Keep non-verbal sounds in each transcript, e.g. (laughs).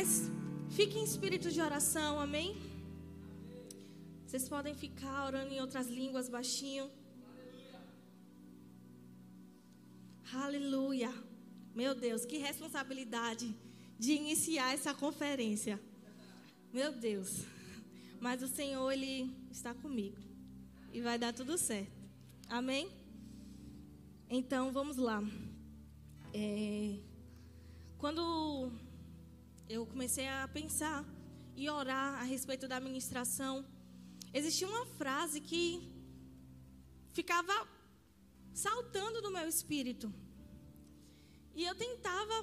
Mas fique em espírito de oração, amém? Vocês podem ficar orando em outras línguas baixinho. Aleluia. Meu Deus, que responsabilidade de iniciar essa conferência. Meu Deus. Mas o Senhor, Ele está comigo. E vai dar tudo certo. Amém? Então, vamos lá. É, quando eu comecei a pensar e orar a respeito da ministração, existia uma frase que ficava saltando no meu espírito. E eu tentava,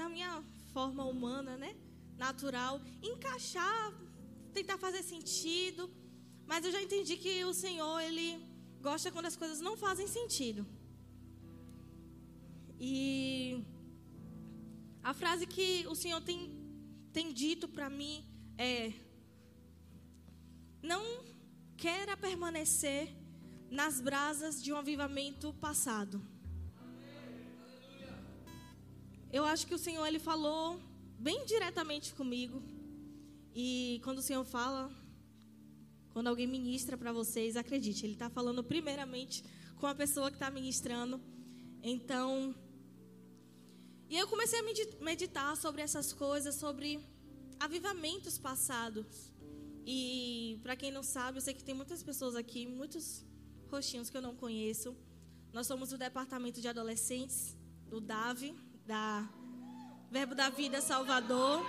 na minha forma humana, né? Natural, encaixar, tentar fazer sentido. Mas eu já entendi que o Senhor, Ele gosta quando as coisas não fazem sentido. E a frase que o Senhor tem, tem dito para mim é: Não queira permanecer nas brasas de um avivamento passado. Eu acho que o Senhor ele falou bem diretamente comigo. E quando o Senhor fala, quando alguém ministra para vocês, acredite, Ele está falando primeiramente com a pessoa que está ministrando. Então, e eu comecei a meditar sobre essas coisas, sobre avivamentos passados. E para quem não sabe, eu sei que tem muitas pessoas aqui, muitos rostinhos que eu não conheço. Nós somos o departamento de adolescentes, do DAV, da Verbo da Vida Salvador.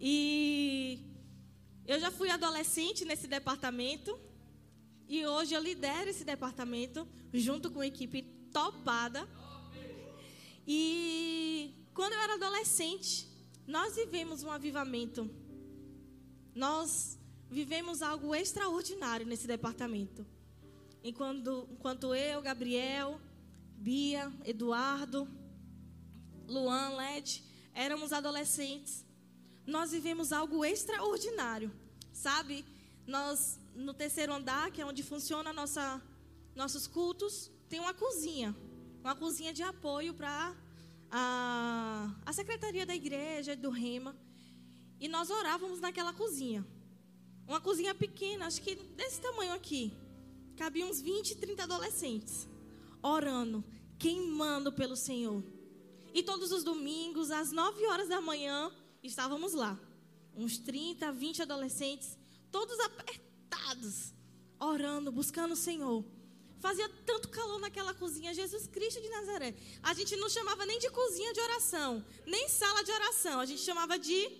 E eu já fui adolescente nesse departamento. E hoje eu lidero esse departamento junto com a equipe topada. E quando eu era adolescente, nós vivemos um avivamento. Nós vivemos algo extraordinário nesse departamento. Enquanto, enquanto eu, Gabriel, Bia, Eduardo, Luan, Led, éramos adolescentes, nós vivemos algo extraordinário. Sabe? Nós, no terceiro andar, que é onde funciona nossa, nossos cultos, tem uma cozinha. Uma cozinha de apoio para a, a secretaria da igreja, do Rema. E nós orávamos naquela cozinha. Uma cozinha pequena, acho que desse tamanho aqui. Cabia uns 20, 30 adolescentes orando, queimando pelo Senhor. E todos os domingos, às 9 horas da manhã, estávamos lá. Uns 30, 20 adolescentes, todos apertados, orando, buscando o Senhor. Fazia tanto calor naquela cozinha, Jesus Cristo de Nazaré. A gente não chamava nem de cozinha de oração, nem sala de oração, a gente chamava de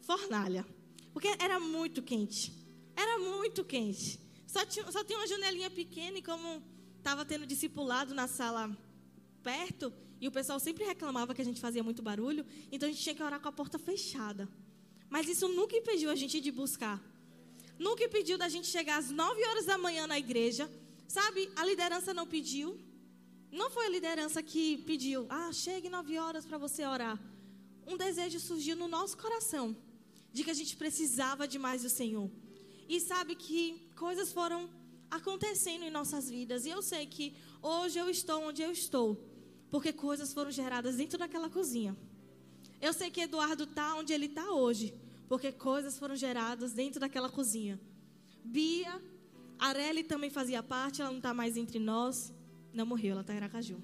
fornalha. Porque era muito quente. Era muito quente. Só tinha, só tinha uma janelinha pequena e como estava tendo discipulado na sala perto, e o pessoal sempre reclamava que a gente fazia muito barulho, então a gente tinha que orar com a porta fechada. Mas isso nunca impediu a gente de buscar. Nunca impediu da gente chegar às 9 horas da manhã na igreja. Sabe, a liderança não pediu. Não foi a liderança que pediu, ah, chegue 9 horas para você orar. Um desejo surgiu no nosso coração de que a gente precisava de mais do Senhor. E sabe que coisas foram acontecendo em nossas vidas. E eu sei que hoje eu estou onde eu estou, porque coisas foram geradas dentro daquela cozinha. Eu sei que Eduardo está onde ele está hoje, porque coisas foram geradas dentro daquela cozinha. Bia, Areli também fazia parte, ela não está mais entre nós. Não morreu, ela está em Aracaju.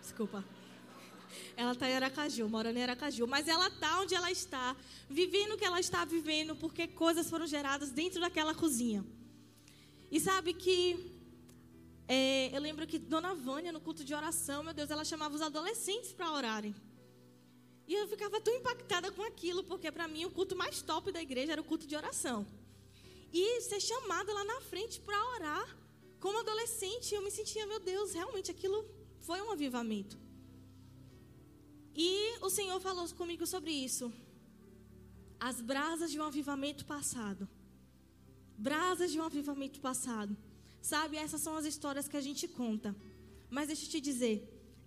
Desculpa. Ela está em Aracaju, morando em Aracaju. Mas ela está onde ela está, vivendo o que ela está vivendo, porque coisas foram geradas dentro daquela cozinha. E sabe que é, eu lembro que Dona Vânia, no culto de oração, meu Deus, ela chamava os adolescentes para orarem. E eu ficava tão impactada com aquilo, porque para mim o culto mais top da igreja era o culto de oração. E ser chamada lá na frente para orar, como adolescente, eu me sentia, meu Deus, realmente aquilo foi um avivamento. E o Senhor falou comigo sobre isso. As brasas de um avivamento passado brasas de um avivamento passado. Sabe, essas são as histórias que a gente conta. Mas deixa eu te dizer,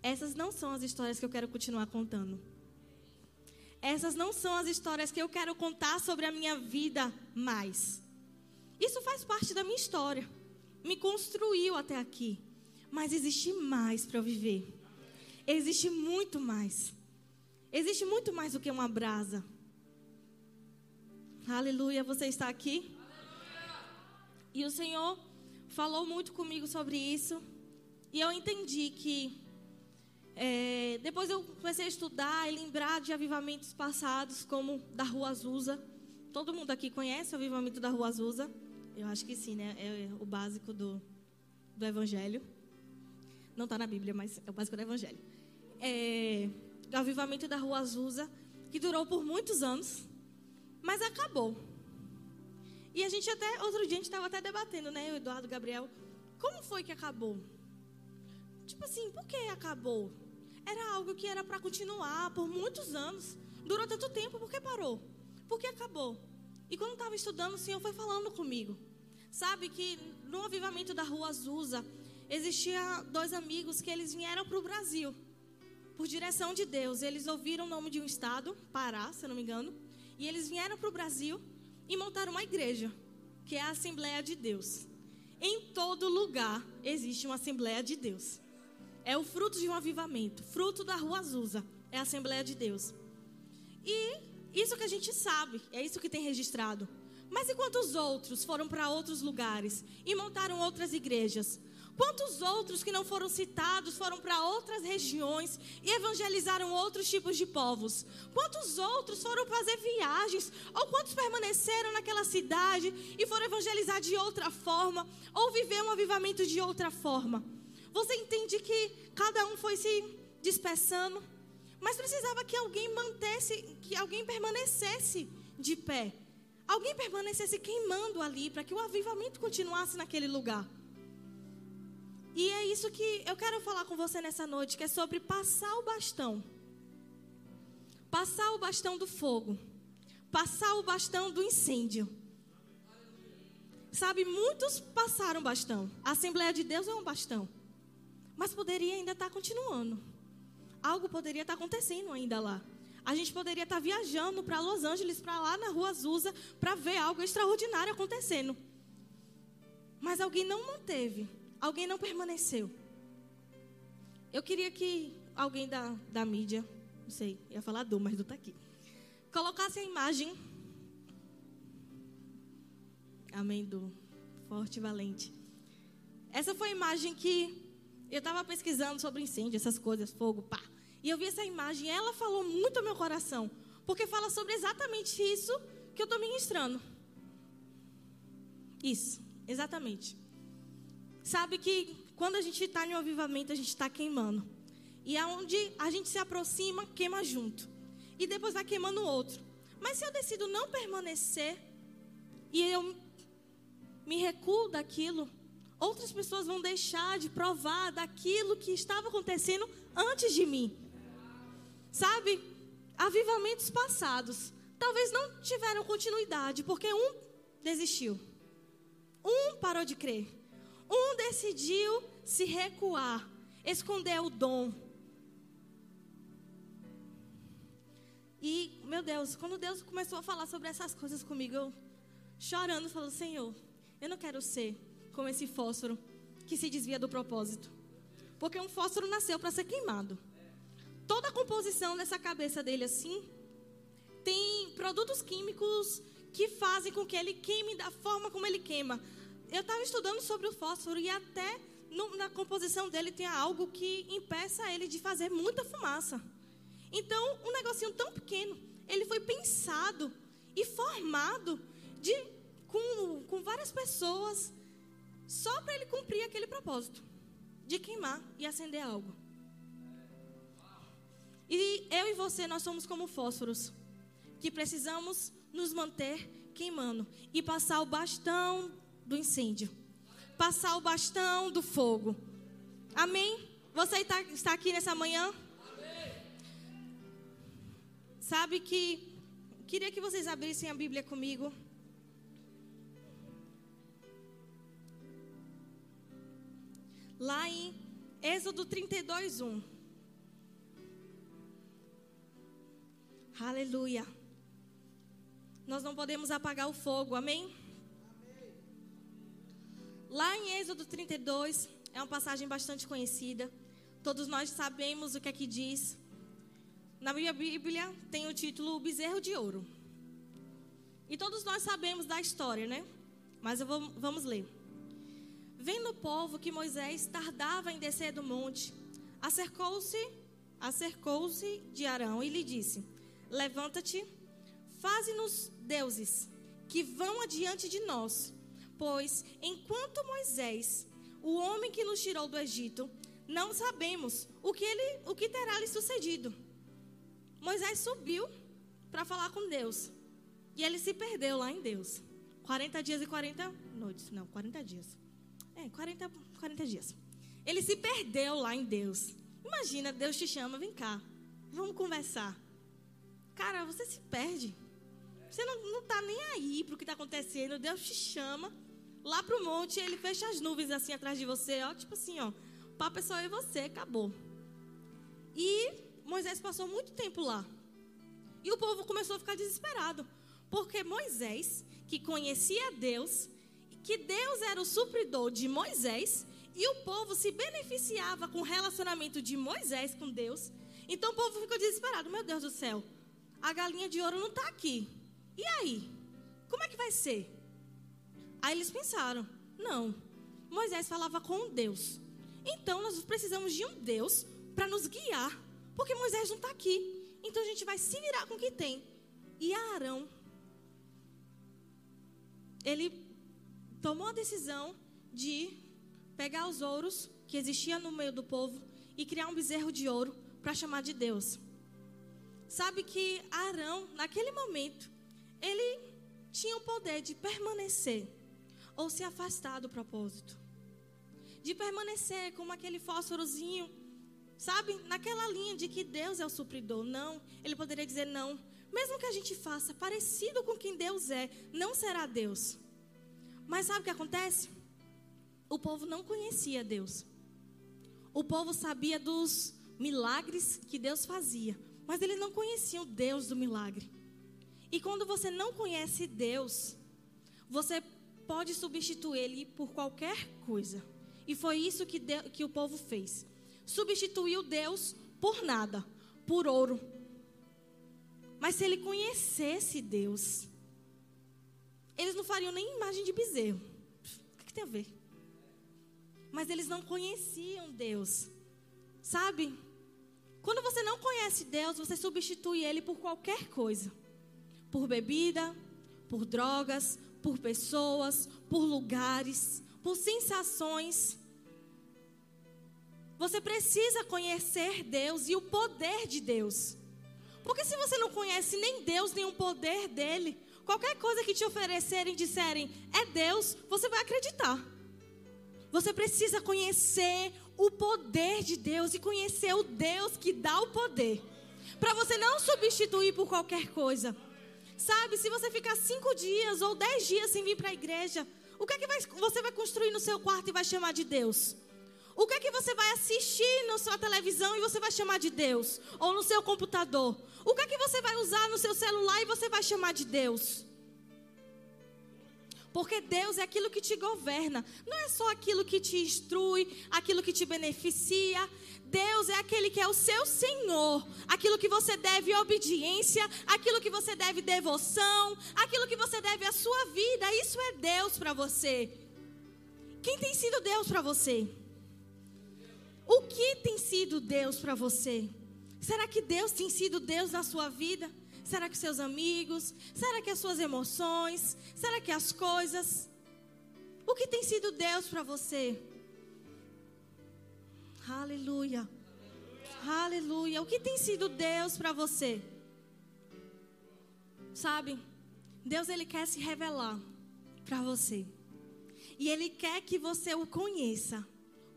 essas não são as histórias que eu quero continuar contando. Essas não são as histórias que eu quero contar sobre a minha vida mais. Isso faz parte da minha história. Me construiu até aqui. Mas existe mais para eu viver. existe muito mais. Existe muito mais do que uma brasa. Aleluia, você está aqui? Aleluia. E o Senhor falou muito comigo sobre isso. E eu entendi que é, depois eu comecei a estudar e lembrar de avivamentos passados, como da Rua Azusa. Todo mundo aqui conhece o avivamento da Rua Azusa? Eu acho que sim, né? É o básico do, do Evangelho. Não está na Bíblia, mas é o básico do Evangelho. É, do avivamento da Rua Azusa, que durou por muitos anos, mas acabou. E a gente até, outro dia, a gente estava até debatendo, né, o Eduardo Gabriel, como foi que acabou? Tipo assim, por que acabou? Era algo que era para continuar por muitos anos. Durou tanto tempo, por que parou? Por que acabou? E quando estava estudando, o Senhor foi falando comigo. Sabe que no avivamento da Rua Azusa, existia dois amigos que eles vieram para o Brasil. Por direção de Deus. Eles ouviram o nome de um estado, Pará, se eu não me engano. E eles vieram para o Brasil e montaram uma igreja, que é a Assembleia de Deus. Em todo lugar existe uma Assembleia de Deus. É o fruto de um avivamento, fruto da Rua Azusa, é a Assembleia de Deus. E isso que a gente sabe, é isso que tem registrado. Mas e quantos outros foram para outros lugares e montaram outras igrejas? Quantos outros que não foram citados foram para outras regiões e evangelizaram outros tipos de povos? Quantos outros foram fazer viagens? Ou quantos permaneceram naquela cidade e foram evangelizar de outra forma? Ou viver um avivamento de outra forma? Você entende que cada um foi se dispersando, mas precisava que alguém mantesse, que alguém permanecesse de pé. Alguém permanecesse queimando ali para que o avivamento continuasse naquele lugar. E é isso que eu quero falar com você nessa noite, que é sobre passar o bastão. Passar o bastão do fogo. Passar o bastão do incêndio. Sabe, muitos passaram bastão. A Assembleia de Deus é um bastão. Mas poderia ainda estar continuando. Algo poderia estar acontecendo ainda lá. A gente poderia estar viajando para Los Angeles, para lá na Rua Azusa, para ver algo extraordinário acontecendo. Mas alguém não manteve alguém não permaneceu. Eu queria que alguém da, da mídia, não sei, ia falar do, mas não está aqui, colocasse a imagem. Amém, do forte e valente. Essa foi a imagem que eu estava pesquisando sobre incêndio, essas coisas, fogo, pá. E eu vi essa imagem, ela falou muito ao meu coração, porque fala sobre exatamente isso que eu estou ministrando. Isso, exatamente. Sabe que quando a gente está em um avivamento, a gente está queimando. E aonde a gente se aproxima, queima junto. E depois vai queimando o outro. Mas se eu decido não permanecer e eu me recuo daquilo, outras pessoas vão deixar de provar daquilo que estava acontecendo antes de mim. Sabe? Avivamentos passados talvez não tiveram continuidade, porque um desistiu. Um parou de crer. Um decidiu se recuar, esconder o dom. E, meu Deus, quando Deus começou a falar sobre essas coisas comigo, eu chorando, falou: Senhor, eu não quero ser como esse fósforo que se desvia do propósito. Porque um fósforo nasceu para ser queimado. Toda a composição dessa cabeça dele assim tem produtos químicos que fazem com que ele queime da forma como ele queima eu estava estudando sobre o fósforo e até no, na composição dele tem algo que impeça ele de fazer muita fumaça. Então, um negocinho tão pequeno, ele foi pensado e formado de, com, com várias pessoas só para ele cumprir aquele propósito de queimar e acender algo. E eu e você, nós somos como fósforos que precisamos nos manter queimando e passar o bastão do incêndio, passar o bastão do fogo. Amém? Você está, aqui nessa manhã? Sabe que queria que vocês abrissem a Bíblia comigo. Lá em Êxodo 32, 1. Aleluia. Nós não podemos apagar o fogo, amém? Lá em Êxodo 32, é uma passagem bastante conhecida. Todos nós sabemos o que é que diz. Na minha Bíblia tem o título O Bezerro de Ouro. E todos nós sabemos da história, né? Mas vou, vamos ler. Vendo o povo que Moisés tardava em descer do monte, acercou-se, acercou-se de Arão e lhe disse: Levanta-te, faze-nos deuses que vão adiante de nós, pois enquanto Moisés, o homem que nos tirou do Egito, não sabemos o que ele, o que terá lhe sucedido. Moisés subiu para falar com Deus. E ele se perdeu lá em Deus. 40 dias e 40 noites. Não, 40 dias. É, 40, 40 dias. Ele se perdeu lá em Deus. Imagina, Deus te chama, vem cá. Vamos conversar. Cara, você se perde. Você não está nem aí para o que está acontecendo. Deus te chama lá para o monte. Ele fecha as nuvens assim atrás de você. Ó, tipo assim, ó. O papo é só eu e você. Acabou. E Moisés passou muito tempo lá. E o povo começou a ficar desesperado. Porque Moisés, que conhecia Deus, que Deus era o supridor de Moisés, e o povo se beneficiava com o relacionamento de Moisés com Deus. Então o povo ficou desesperado: Meu Deus do céu, a galinha de ouro não está aqui. E aí? Como é que vai ser? Aí eles pensaram: Não, Moisés falava com Deus. Então nós precisamos de um Deus para nos guiar. Porque Moisés não está aqui. Então a gente vai se virar com o que tem. E Arão ele tomou a decisão de pegar os ouros que existiam no meio do povo e criar um bezerro de ouro para chamar de Deus. Sabe que Arão, naquele momento, ele tinha o poder de permanecer ou se afastar do propósito. De permanecer como aquele fósforozinho, sabe, naquela linha de que Deus é o supridor. Não, ele poderia dizer não mesmo que a gente faça parecido com quem Deus é, não será Deus. Mas sabe o que acontece? O povo não conhecia Deus. O povo sabia dos milagres que Deus fazia, mas eles não conheciam Deus do milagre. E quando você não conhece Deus, você pode substituir ele por qualquer coisa. E foi isso que, que o povo fez. Substituiu Deus por nada, por ouro, mas se ele conhecesse Deus, eles não fariam nem imagem de bezerro. O que, que tem a ver? Mas eles não conheciam Deus. Sabe? Quando você não conhece Deus, você substitui ele por qualquer coisa. Por bebida, por drogas, por pessoas, por lugares, por sensações. Você precisa conhecer Deus e o poder de Deus. Porque se você não conhece nem Deus, nem o poder dele, qualquer coisa que te oferecerem, disserem é Deus, você vai acreditar. Você precisa conhecer o poder de Deus e conhecer o Deus que dá o poder. Para você não substituir por qualquer coisa. Sabe, se você ficar cinco dias ou dez dias sem vir para a igreja, o que é que vai, você vai construir no seu quarto e vai chamar de Deus? O que é que você vai assistir na sua televisão e você vai chamar de Deus? Ou no seu computador? O que é que você vai usar no seu celular e você vai chamar de Deus? Porque Deus é aquilo que te governa, não é só aquilo que te instrui, aquilo que te beneficia. Deus é aquele que é o seu Senhor, aquilo que você deve obediência, aquilo que você deve devoção, aquilo que você deve a sua vida. Isso é Deus para você. Quem tem sido Deus para você? O que tem sido Deus para você? Será que Deus tem sido Deus na sua vida? Será que seus amigos? Será que as suas emoções? Será que as coisas? O que tem sido Deus para você? Aleluia. Aleluia. O que tem sido Deus para você? Sabe? Deus ele quer se revelar para você. E ele quer que você o conheça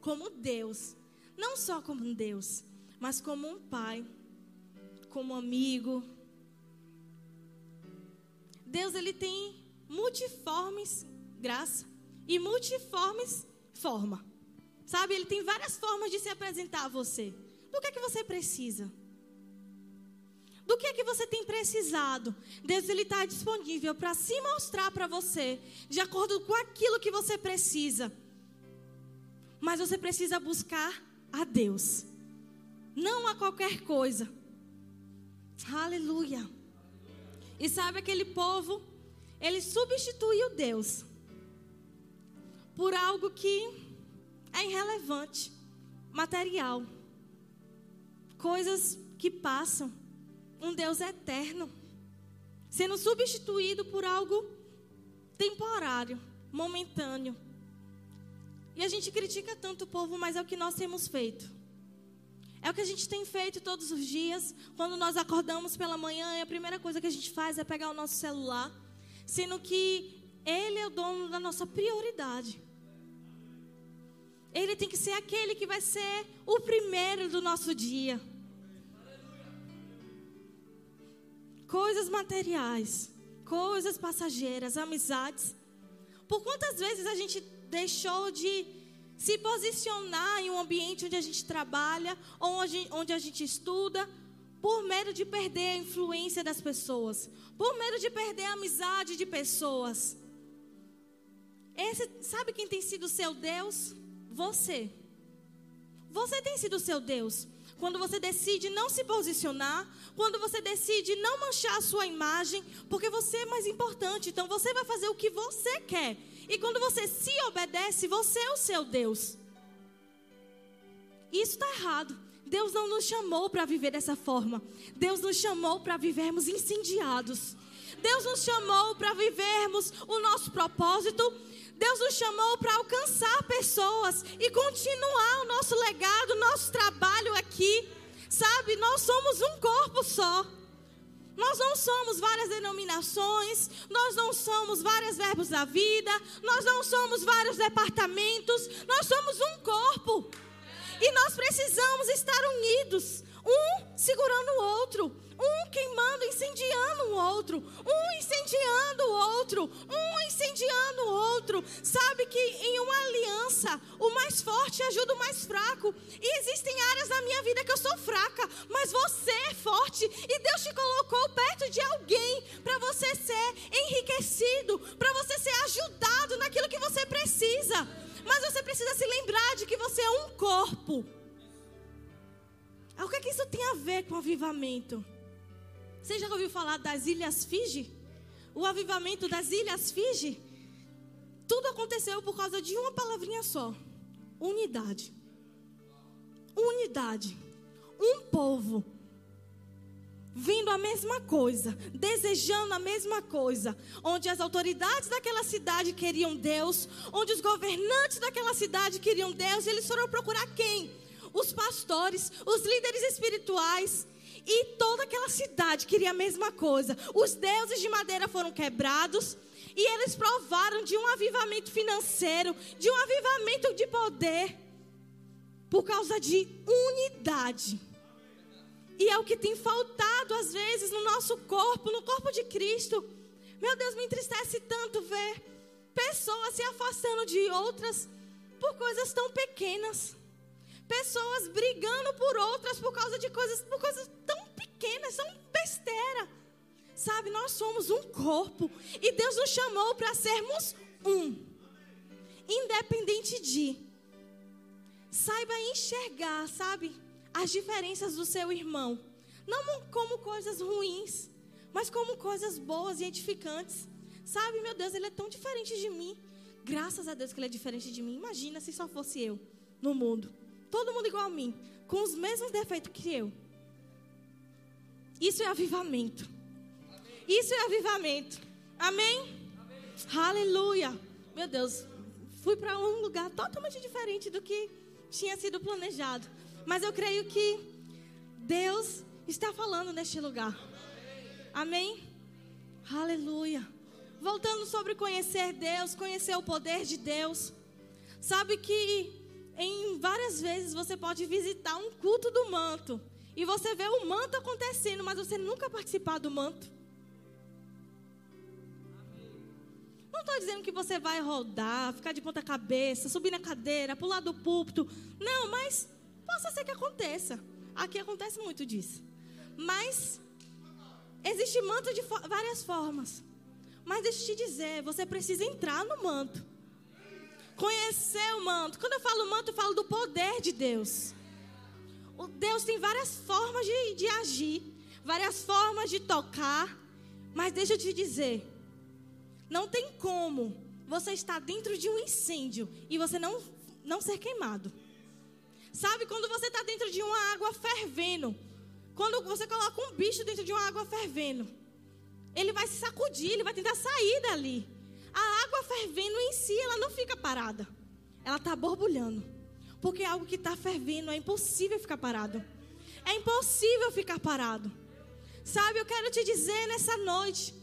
como Deus não só como Deus, mas como um pai, como amigo. Deus ele tem multiformes graça e multiformes forma. Sabe, ele tem várias formas de se apresentar a você. Do que é que você precisa? Do que é que você tem precisado? Deus ele está disponível para se mostrar para você, de acordo com aquilo que você precisa. Mas você precisa buscar a Deus. não a qualquer coisa. Aleluia. E sabe aquele povo, ele substituiu Deus por algo que é irrelevante, material. Coisas que passam. Um Deus eterno sendo substituído por algo temporário, momentâneo. E a gente critica tanto o povo, mas é o que nós temos feito. É o que a gente tem feito todos os dias. Quando nós acordamos pela manhã, a primeira coisa que a gente faz é pegar o nosso celular, sendo que ele é o dono da nossa prioridade. Ele tem que ser aquele que vai ser o primeiro do nosso dia. Coisas materiais, coisas passageiras, amizades. Por quantas vezes a gente deixou de se posicionar em um ambiente onde a gente trabalha, ou onde a gente estuda, por medo de perder a influência das pessoas, por medo de perder a amizade de pessoas. Esse, sabe quem tem sido seu Deus? Você. Você tem sido seu Deus. Quando você decide não se posicionar, quando você decide não manchar a sua imagem, porque você é mais importante, então você vai fazer o que você quer. E quando você se obedece, você é o seu Deus. Isso está errado. Deus não nos chamou para viver dessa forma. Deus nos chamou para vivermos incendiados. Deus nos chamou para vivermos o nosso propósito. Deus nos chamou para alcançar pessoas e continuar o nosso legado, nosso trabalho aqui. Sabe, nós somos um corpo só. Nós não somos várias denominações, nós não somos vários verbos da vida, nós não somos vários departamentos, nós somos um corpo. E nós precisamos estar unidos, um segurando o outro, um queimando, incendiando o outro, um incendiando o outro, um incendiando o outro. Sabe que em uma aliança, o mais forte ajuda o mais fraco. E existem áreas na minha vida que eu sou fraca, mas você é forte e Deus te colocou perto de alguém para você ser enriquecido, para você ser ajudado naquilo que você precisa. Mas você precisa se lembrar de que você é um corpo. O que, é que isso tem a ver com avivamento? Você já ouviu falar das Ilhas Fiji? O avivamento das Ilhas Fiji? Tudo aconteceu por causa de uma palavrinha só: unidade. Unidade. Um povo vendo a mesma coisa, desejando a mesma coisa, onde as autoridades daquela cidade queriam Deus, onde os governantes daquela cidade queriam Deus, eles foram procurar quem? Os pastores, os líderes espirituais. E toda aquela cidade queria a mesma coisa. Os deuses de madeira foram quebrados. E eles provaram de um avivamento financeiro, de um avivamento de poder, por causa de unidade. E é o que tem faltado às vezes no nosso corpo, no corpo de Cristo. Meu Deus, me entristece tanto ver pessoas se afastando de outras por coisas tão pequenas pessoas brigando por outras por causa de coisas, por coisas tão pequenas, são besteira. Sabe, nós somos um corpo e Deus nos chamou para sermos um. Independente de saiba enxergar, sabe, as diferenças do seu irmão, não como coisas ruins, mas como coisas boas e edificantes. Sabe, meu Deus, ele é tão diferente de mim. Graças a Deus que ele é diferente de mim. Imagina se só fosse eu no mundo todo mundo igual a mim, com os mesmos defeitos que eu. Isso é avivamento. Isso é avivamento. Amém? Amém. Aleluia. Meu Deus, fui para um lugar totalmente diferente do que tinha sido planejado. Mas eu creio que Deus está falando neste lugar. Amém? Aleluia. Voltando sobre conhecer Deus, conhecer o poder de Deus. Sabe que em várias vezes você pode visitar um culto do manto e você vê o manto acontecendo, mas você nunca participar do manto. Não estou dizendo que você vai rodar, ficar de ponta cabeça, subir na cadeira, pular do púlpito. Não, mas possa ser que aconteça. Aqui acontece muito disso. Mas existe manto de várias formas. Mas deixa eu te dizer, você precisa entrar no manto. Conhecer o manto. Quando eu falo manto, eu falo do poder de Deus. Deus tem várias formas de, de agir, várias formas de tocar. Mas deixa eu te dizer, não tem como você estar dentro de um incêndio e você não, não ser queimado. Sabe quando você está dentro de uma água fervendo? Quando você coloca um bicho dentro de uma água fervendo, ele vai se sacudir, ele vai tentar sair dali. Água fervendo em si, ela não fica parada. Ela está borbulhando. Porque algo que está fervendo, é impossível ficar parado. É impossível ficar parado. Sabe, eu quero te dizer nessa noite: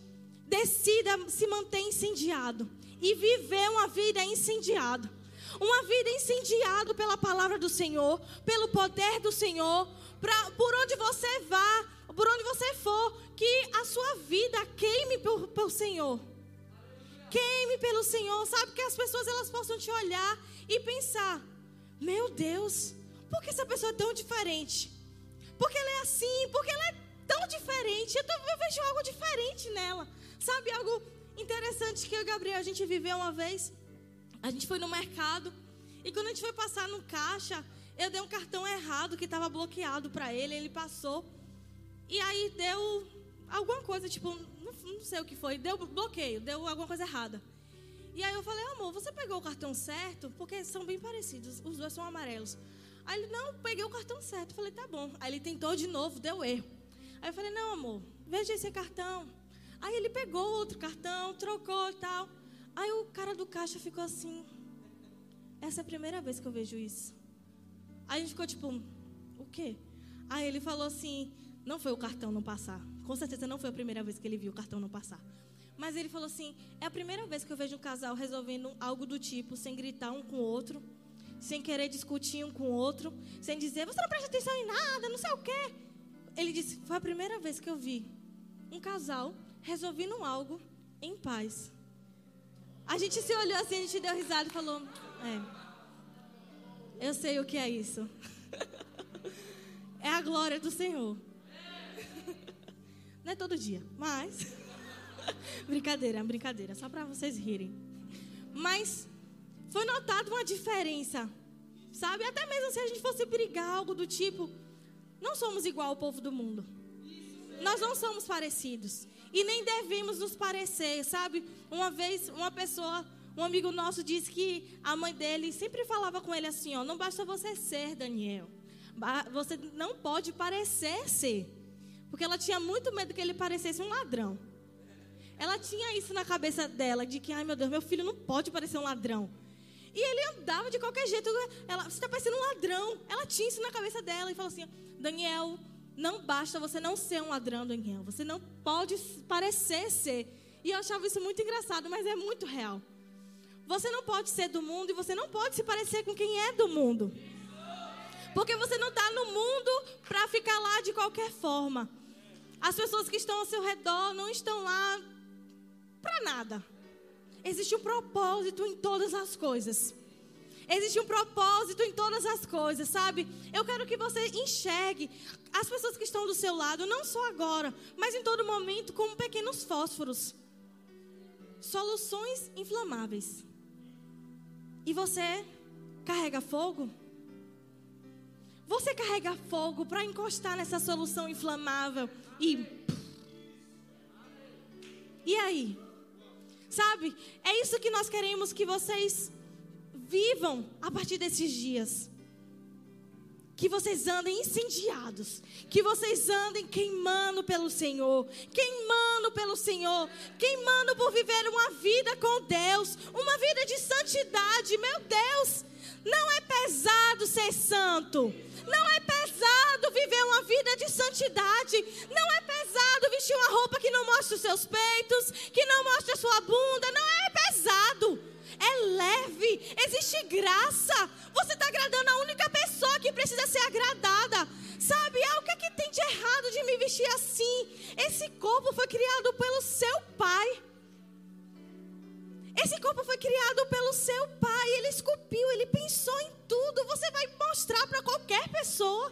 decida se manter incendiado e viver uma vida incendiada. Uma vida incendiada pela palavra do Senhor, pelo poder do Senhor, pra, por onde você vá, por onde você for, que a sua vida queime pelo Senhor. Queime pelo Senhor, sabe? Que as pessoas elas possam te olhar e pensar: meu Deus, por que essa pessoa é tão diferente? Porque ela é assim, porque ela é tão diferente. Eu, tô, eu vejo algo diferente nela. Sabe algo interessante que eu e Gabriel a gente viveu uma vez? A gente foi no mercado e quando a gente foi passar no caixa, eu dei um cartão errado que estava bloqueado para ele, ele passou. E aí deu alguma coisa, tipo, não, sei o que foi, deu bloqueio, deu alguma coisa errada. E aí eu falei, amor, você pegou o cartão certo? Porque são bem parecidos, os dois são amarelos. Aí ele, não, peguei o cartão certo. Eu falei, tá bom. Aí ele tentou de novo, deu erro. Aí eu falei, não, amor, veja esse cartão. Aí ele pegou outro cartão, trocou e tal. Aí o cara do caixa ficou assim. Essa é a primeira vez que eu vejo isso. Aí a gente ficou tipo, o quê? Aí ele falou assim: não foi o cartão não passar. Com certeza não foi a primeira vez que ele viu o cartão não passar. Mas ele falou assim: é a primeira vez que eu vejo um casal resolvendo algo do tipo, sem gritar um com o outro, sem querer discutir um com o outro, sem dizer, você não presta atenção em nada, não sei o quê. Ele disse: foi a primeira vez que eu vi um casal resolvendo algo em paz. A gente se olhou assim, a gente deu risada e falou: É, eu sei o que é isso. (laughs) é a glória do Senhor. Não é todo dia, mas. (laughs) brincadeira, brincadeira, só para vocês rirem. Mas foi notada uma diferença, sabe? Até mesmo se a gente fosse brigar, algo do tipo, não somos igual ao povo do mundo. Nós não somos parecidos. E nem devemos nos parecer, sabe? Uma vez, uma pessoa, um amigo nosso disse que a mãe dele sempre falava com ele assim: ó, não basta você ser, Daniel. Você não pode parecer ser. Porque ela tinha muito medo que ele parecesse um ladrão. Ela tinha isso na cabeça dela, de que, ai meu Deus, meu filho não pode parecer um ladrão. E ele andava de qualquer jeito. Ela, você está parecendo um ladrão. Ela tinha isso na cabeça dela e falou assim: Daniel, não basta você não ser um ladrão, Daniel. Você não pode parecer ser. E eu achava isso muito engraçado, mas é muito real. Você não pode ser do mundo e você não pode se parecer com quem é do mundo. Porque você não está no mundo para ficar lá de qualquer forma. As pessoas que estão ao seu redor não estão lá para nada. Existe um propósito em todas as coisas. Existe um propósito em todas as coisas, sabe? Eu quero que você enxergue as pessoas que estão do seu lado, não só agora, mas em todo momento, como pequenos fósforos soluções inflamáveis. E você carrega fogo? Você carrega fogo para encostar nessa solução inflamável e. E aí? Sabe? É isso que nós queremos que vocês vivam a partir desses dias. Que vocês andem incendiados. Que vocês andem queimando pelo Senhor. Queimando pelo Senhor. Queimando por viver uma vida com Deus. Uma vida de santidade. Meu Deus. Não é pesado ser santo. Não é pesado viver uma vida de santidade. Não é pesado vestir uma roupa que não mostra os seus peitos, que não mostra a sua bunda. Não é pesado é leve, existe graça. Você está agradando a única pessoa que precisa ser agradada. Sabe, ah, o que, é que tem de errado de me vestir assim? Esse corpo foi criado pelo seu pai. Esse corpo foi criado pelo seu pai. Ele esculpiu, ele pensou em tudo. Você vai mostrar para qualquer pessoa.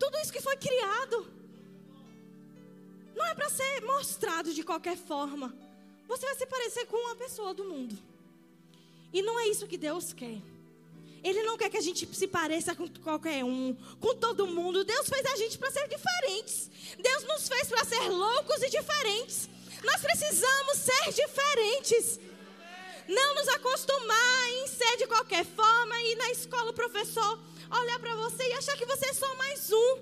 Tudo isso que foi criado. Não é para ser mostrado de qualquer forma. Você vai se parecer com uma pessoa do mundo. E não é isso que Deus quer. Ele não quer que a gente se pareça com qualquer um, com todo mundo. Deus fez a gente para ser diferentes. Deus nos fez para ser loucos e diferentes. Nós precisamos ser diferentes. Não nos acostumar em ser de qualquer forma e na escola o professor olhar para você e achar que você é só mais um.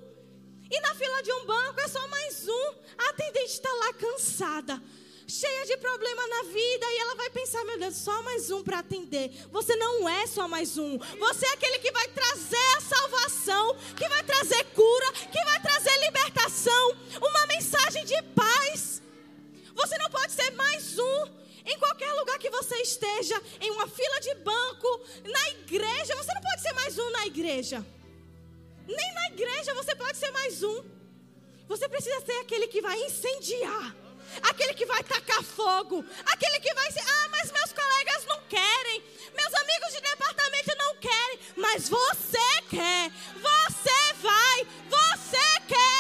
E na fila de um banco é só mais um. A atendente está lá cansada cheia de problema na vida e ela vai pensar, meu Deus, só mais um para atender. Você não é só mais um. Você é aquele que vai trazer a salvação, que vai trazer cura, que vai trazer libertação, uma mensagem de paz. Você não pode ser mais um. Em qualquer lugar que você esteja, em uma fila de banco, na igreja, você não pode ser mais um na igreja. Nem na igreja você pode ser mais um. Você precisa ser aquele que vai incendiar aquele que vai tacar fogo, aquele que vai ah, mas meus colegas não querem, meus amigos de departamento não querem, mas você quer, você vai, você quer.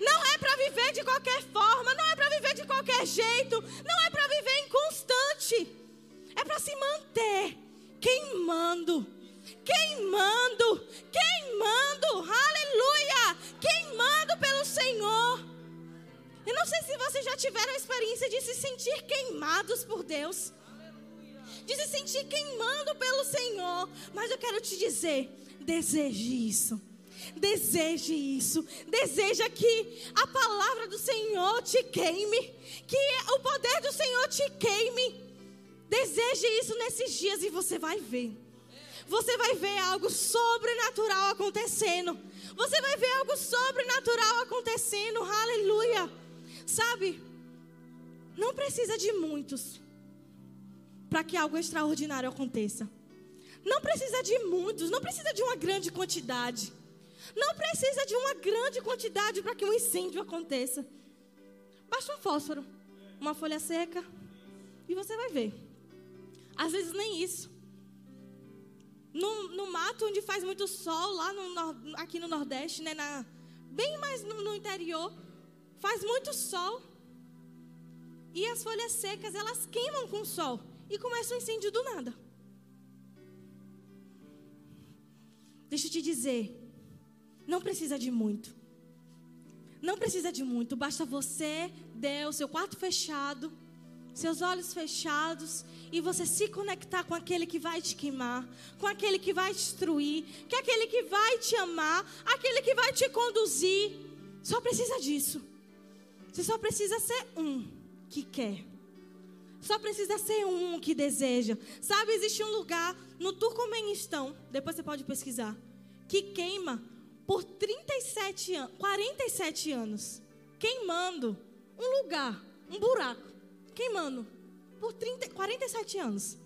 Não é para viver de qualquer forma, não é para viver de qualquer jeito, não é para viver inconstante, é para se manter queimando, queimando, queimando, aleluia, queimando pelo Senhor. Eu não sei se vocês já tiveram a experiência de se sentir queimados por Deus. De se sentir queimando pelo Senhor. Mas eu quero te dizer: deseje isso. Deseje isso. Deseja que a palavra do Senhor te queime. Que o poder do Senhor te queime. Deseje isso nesses dias e você vai ver. Você vai ver algo sobrenatural acontecendo. Você vai ver algo sobrenatural acontecendo. Aleluia. Sabe? Não precisa de muitos para que algo extraordinário aconteça. Não precisa de muitos, não precisa de uma grande quantidade. Não precisa de uma grande quantidade para que um incêndio aconteça. Basta um fósforo, uma folha seca e você vai ver. Às vezes nem isso. No, no mato onde faz muito sol, lá no, aqui no Nordeste, né, na, bem mais no, no interior, faz muito sol. E as folhas secas, elas queimam com o sol. E começa um incêndio do nada. Deixa eu te dizer. Não precisa de muito. Não precisa de muito. Basta você, Deus, seu quarto fechado, seus olhos fechados e você se conectar com aquele que vai te queimar, com aquele que vai te destruir, que é aquele que vai te amar, aquele que vai te conduzir. Só precisa disso. Você só precisa ser um que quer. Só precisa ser um que deseja. Sabe, existe um lugar no Turcomenistão, depois você pode pesquisar, que queima por 37 anos, 47 anos. Queimando um lugar, um buraco. Queimando por 30, 47 anos.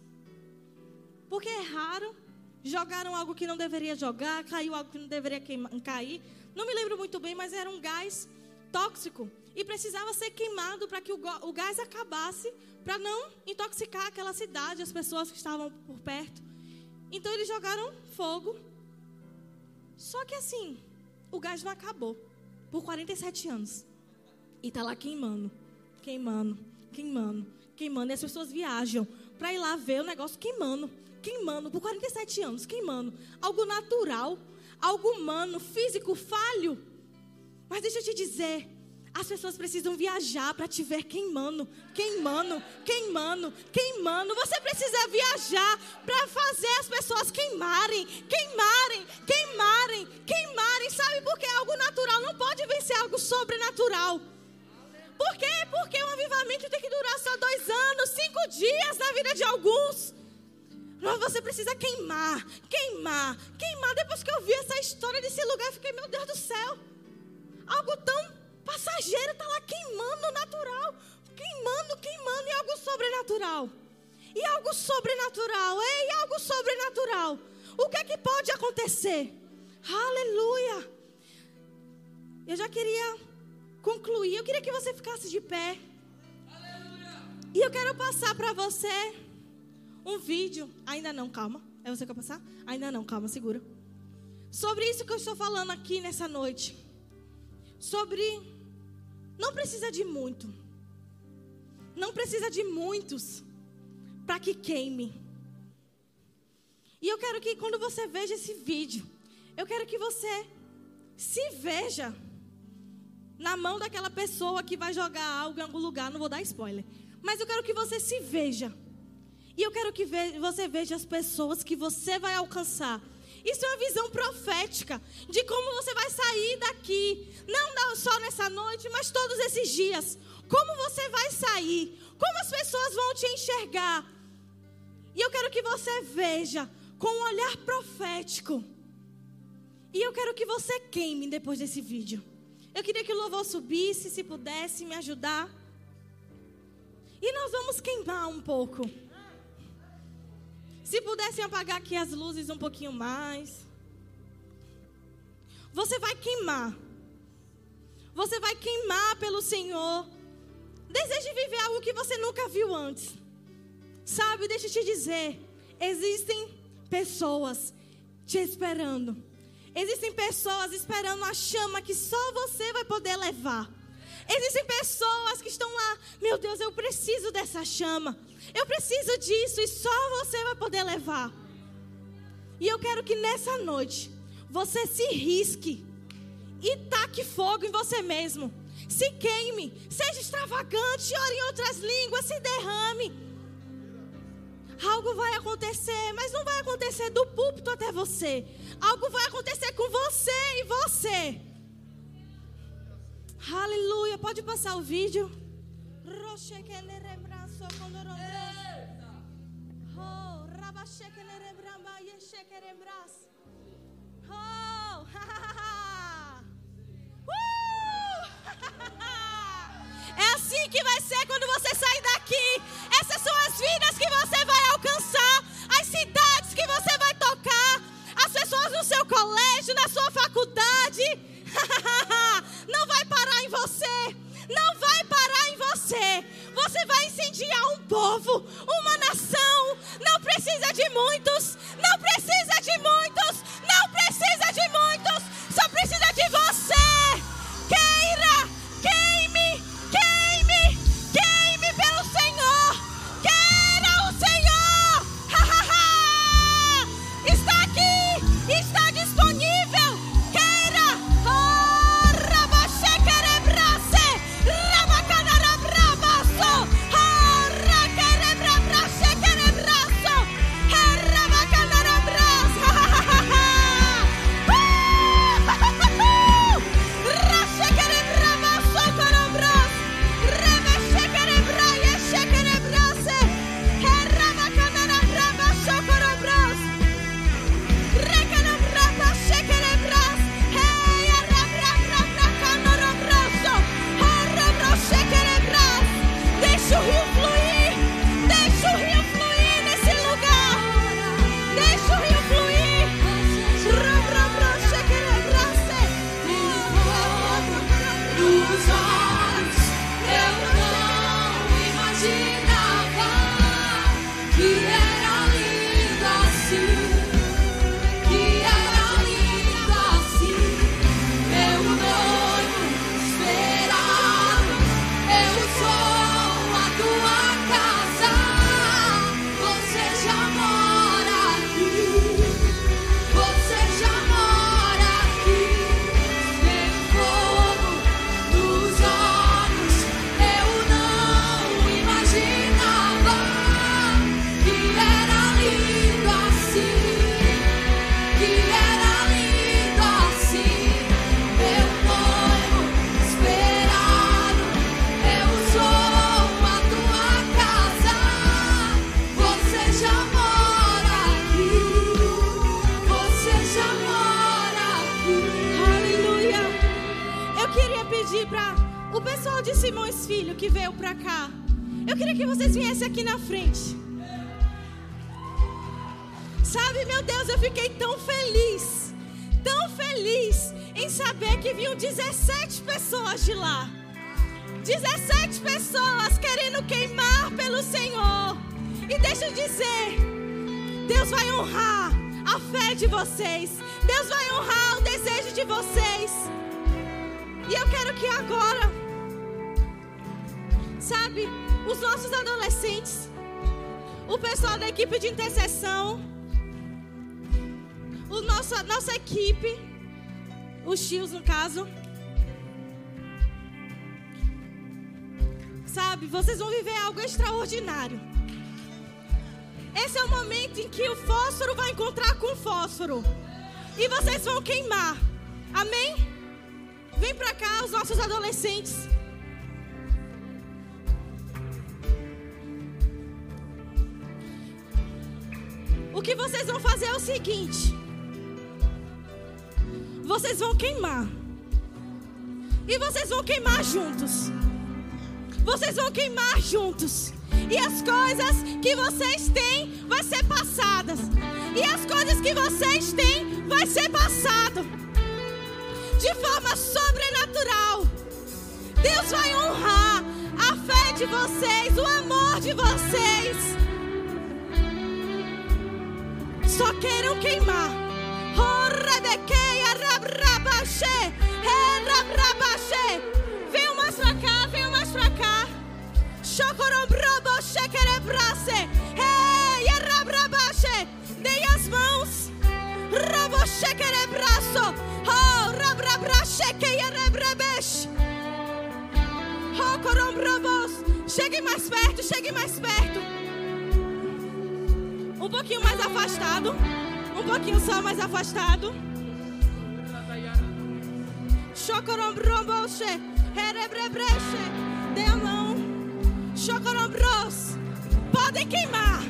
Porque raro, jogaram algo que não deveria jogar, caiu algo que não deveria cair. Não me lembro muito bem, mas era um gás tóxico e precisava ser queimado para que o gás acabasse, para não intoxicar aquela cidade, as pessoas que estavam por perto. Então eles jogaram fogo. Só que assim, o gás não acabou por 47 anos. E está lá queimando, queimando, queimando, queimando. E as pessoas viajam para ir lá ver o negócio queimando, queimando por 47 anos, queimando. Algo natural, algo humano, físico, falho. Mas deixa eu te dizer, as pessoas precisam viajar para te ver queimando, queimando, queimando, queimando. Você precisa viajar para fazer as pessoas queimarem, queimarem, queimarem, queimarem. Sabe por que algo natural não pode vencer algo sobrenatural? Por quê? Porque um avivamento tem que durar só dois anos, cinco dias na vida de alguns. Mas você precisa queimar, queimar, queimar. Depois que eu vi essa história desse lugar, eu fiquei, meu Deus do céu. Algo tão passageiro está lá queimando natural, queimando, queimando e algo sobrenatural. E algo sobrenatural, ei, algo sobrenatural. O que é que pode acontecer? Aleluia. Eu já queria concluir, eu queria que você ficasse de pé. Aleluia. E eu quero passar para você um vídeo, ainda não, calma. É você que vai passar? Ainda não, calma, segura. Sobre isso que eu estou falando aqui nessa noite. Sobre não precisa de muito. Não precisa de muitos para que queime. E eu quero que quando você veja esse vídeo, eu quero que você se veja na mão daquela pessoa que vai jogar algo em algum lugar. Não vou dar spoiler. Mas eu quero que você se veja. E eu quero que você veja as pessoas que você vai alcançar. Isso é uma visão profética de como você vai sair daqui. Não só nessa noite, mas todos esses dias. Como você vai sair. Como as pessoas vão te enxergar. E eu quero que você veja com um olhar profético. E eu quero que você queime depois desse vídeo. Eu queria que o louvor subisse, se pudesse me ajudar. E nós vamos queimar um pouco. Se pudessem apagar aqui as luzes um pouquinho mais. Você vai queimar. Você vai queimar pelo Senhor. Deseje viver algo que você nunca viu antes. Sabe, deixa eu te dizer. Existem pessoas te esperando. Existem pessoas esperando a chama que só você vai poder levar. Existem pessoas que estão lá, meu Deus, eu preciso dessa chama. Eu preciso disso e só você vai poder levar. E eu quero que nessa noite você se risque e taque fogo em você mesmo. Se queime, seja extravagante, ore em outras línguas, se derrame. Algo vai acontecer, mas não vai acontecer do púlpito até você. Algo vai acontecer com você e você. Aleluia. Pode passar o vídeo. Oh, uh! (laughs) (laughs) É assim que vai ser quando você sair daqui. Essas são as vidas que você vai alcançar, as cidades que você vai tocar, as pessoas no seu colégio, na sua faculdade. (laughs) Não vai parar em você. Não vai parar em você. Você vai incendiar um povo, uma Sabe, meu Deus, eu fiquei tão feliz, tão feliz em saber que vinham 17 pessoas de lá. 17 pessoas querendo queimar pelo Senhor. E deixa eu dizer, Deus vai honrar a fé de vocês. Deus vai honrar o desejo de vocês. E eu quero que agora, sabe, os nossos adolescentes, o pessoal da equipe de intercessão, o nosso, a nossa equipe, os tios no caso. Sabe, vocês vão viver algo extraordinário. Esse é o momento em que o fósforo vai encontrar com o fósforo. E vocês vão queimar. Amém? Vem pra cá, os nossos adolescentes. O que vocês vão fazer é o seguinte: vocês vão queimar, e vocês vão queimar juntos. Vocês vão queimar juntos. E as coisas que vocês têm vai ser passadas. E as coisas que vocês têm vai ser passado de forma sobrenatural. Deus vai honrar a fé de vocês, o amor de vocês. Só queiram queimar. Venham mais pra cá, venham mais pra cá. Chocorobrobo, chequerebrace. Hey, rabrabache. Dei as mãos. Chequerebraço. Oh, rabrabrache, que erebrebesh. Oh, corombrobos. Chegue mais perto, chegue mais perto. Um pouquinho mais afastado. Um pouquinho só mais afastado. Chocorombroboshe. Erebrebreche. Dê a mão. Chocorombros. Podem queimar.